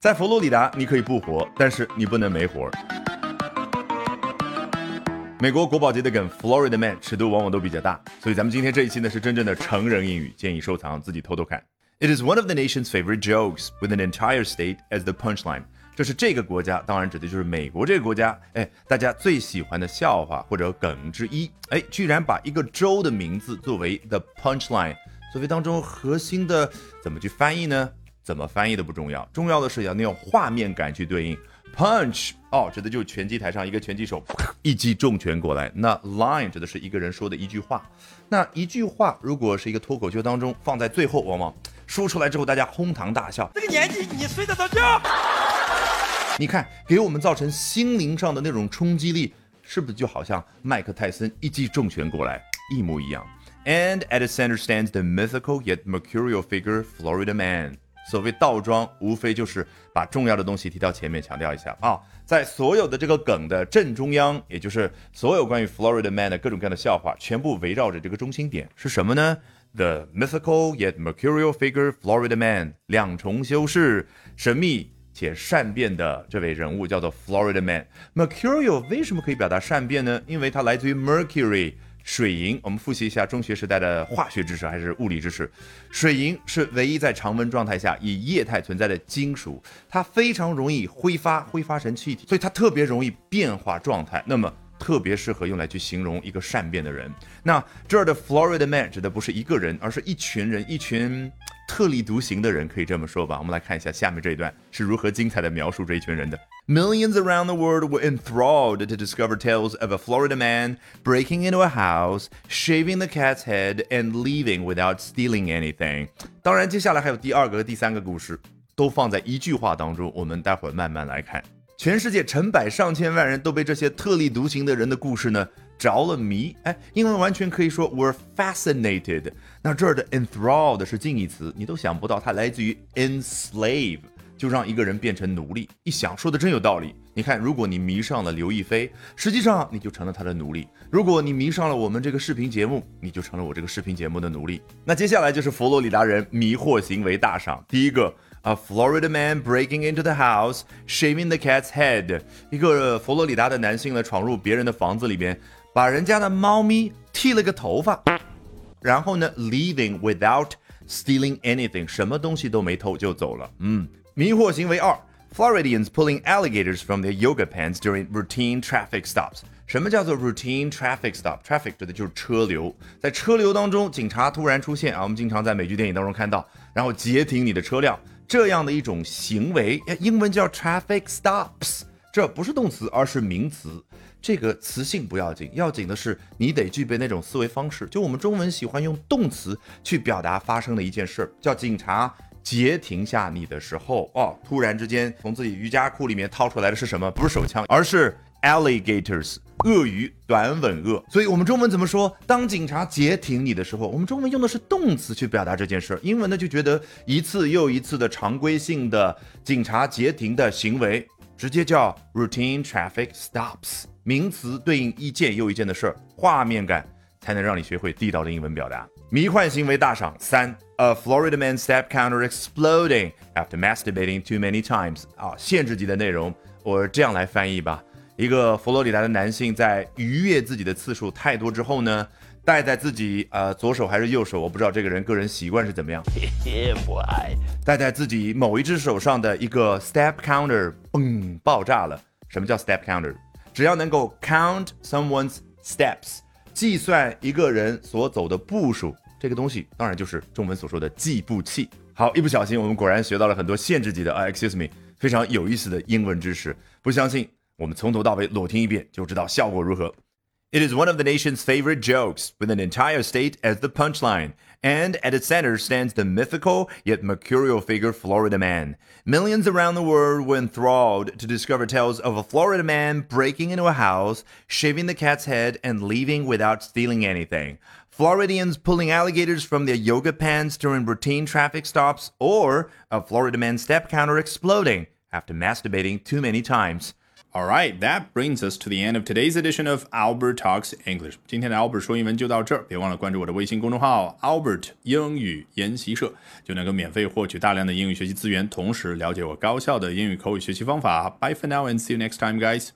在佛罗里达，你可以不活，但是你不能没活。美国国宝级的梗 Florida Man 尺度往往都比较大，所以咱们今天这一期呢是真正的成人英语，建议收藏，自己偷偷看。It is one of the nation's favorite jokes with an entire state as the punchline。这是这个国家，当然指的就是美国这个国家，哎，大家最喜欢的笑话或者梗之一，哎，居然把一个州的名字作为 the punchline，作为当中核心的，怎么去翻译呢？怎么翻译都不重要，重要的是要那种画面感去对应。Punch 哦，指的就是拳击台上一个拳击手一击重拳过来。那 line 指的是一个人说的一句话。那一句话如果是一个脱口秀当中放在最后，往往说出来之后大家哄堂大笑。这个年纪你睡得着觉？你看，给我们造成心灵上的那种冲击力，是不是就好像麦克泰森一击重拳过来一模一样？And at the center stands the mythical yet mercurial figure Florida Man。所谓倒装，无非就是把重要的东西提到前面，强调一下啊。在所有的这个梗的正中央，也就是所有关于 Florida Man 的各种各样的笑话，全部围绕着这个中心点是什么呢？The mythical yet mercurial figure Florida Man，两重修饰，神秘且善变的这位人物叫做 Florida Man。Mercurial 为什么可以表达善变呢？因为它来自于 Mercury。水银，我们复习一下中学时代的化学知识还是物理知识。水银是唯一在常温状态下以液态存在的金属，它非常容易挥发，挥发成气体，所以它特别容易变化状态。那么特别适合用来去形容一个善变的人。那这儿的 Florida Man 指的不是一个人，而是一群人，一群。特立独行的人可以这么说吧。我们来看一下下面这一段是如何精彩的描述这一群人的。Millions around the world were enthralled to discover tales of a Florida man breaking into a house, shaving the cat's head, and leaving without stealing anything。当然，接下来还有第二个和第三个故事，都放在一句话当中。我们待会儿慢慢来看。全世界成百上千万人都被这些特立独行的人的故事呢着了迷。哎，英文完全可以说 were fascinated。那这儿的 enthralled 是近义词，你都想不到它来自于 enslave， 就让一个人变成奴隶。一想说的真有道理。你看，如果你迷上了刘亦菲，实际上你就成了她的奴隶；如果你迷上了我们这个视频节目，你就成了我这个视频节目的奴隶。那接下来就是佛罗里达人迷惑行为大赏，第一个。A Florida man breaking into the house, shaving the cat's head。一个佛罗里达的男性呢，闯入别人的房子里边，把人家的猫咪剃了个头发，然后呢，leaving without stealing anything，什么东西都没偷就走了。嗯，迷惑行为二，Floridians pulling alligators from their yoga pants during routine traffic stops。什么叫做 routine traffic stop？traffic 指的就是车流，在车流当中，警察突然出现啊，我们经常在美剧电影当中看到，然后截停你的车辆。这样的一种行为，英文叫 traffic stops，这不是动词，而是名词。这个词性不要紧，要紧的是你得具备那种思维方式。就我们中文喜欢用动词去表达发生的一件事儿，叫警察截停下你的时候，哦，突然之间从自己瑜伽裤里面掏出来的是什么？不是手枪，而是。Alligators，鳄鱼，短吻鳄。所以，我们中文怎么说？当警察截停你的时候，我们中文用的是动词去表达这件事儿。英文呢，就觉得一次又一次的常规性的警察截停的行为，直接叫 routine traffic stops。名词对应一件又一件的事儿，画面感才能让你学会地道的英文表达。迷幻行为大赏三：A Florida man step counter exploding after masturbating too many times。啊，限制级的内容，我这样来翻译吧。一个佛罗里达的男性在愉悦自己的次数太多之后呢，戴在自己呃左手还是右手，我不知道这个人个人习惯是怎么样。戴在自己某一只手上的一个 step counter，嘣，爆炸了。什么叫 step counter？只要能够 count someone's steps，计算一个人所走的步数，这个东西当然就是中文所说的计步器。好，一不小心我们果然学到了很多限制级的啊，excuse me，非常有意思的英文知识。不相信？我们从头到尾裸听一遍，就知道效果如何。It is one of the nation's favorite jokes, with an entire state as the punchline. And at its center stands the mythical yet mercurial figure Florida Man. Millions around the world were enthralled to discover tales of a Florida man breaking into a house, shaving the cat's head, and leaving without stealing anything. Floridians pulling alligators from their yoga pants during routine traffic stops, or a Florida man step counter exploding after masturbating too many times. All right, that brings us to the end of today's edition of Albert Talks English. 今天的 Albert 说英文就到这儿，别忘了关注我的微信公众号 Albert 英语研习社，就能够免费获取大量的英语学习资源，同时了解我高效的英语口语学习方法。Bye for now and see you next time, guys.